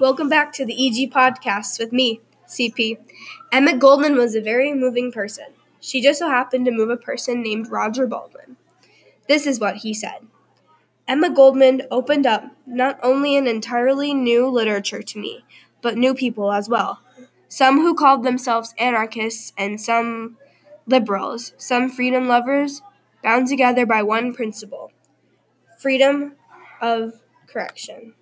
Welcome back to the EG Podcast with me, CP. Emma Goldman was a very moving person. She just so happened to move a person named Roger Baldwin. This is what he said Emma Goldman opened up not only an entirely new literature to me, but new people as well. Some who called themselves anarchists and some liberals, some freedom lovers, bound together by one principle freedom of correction.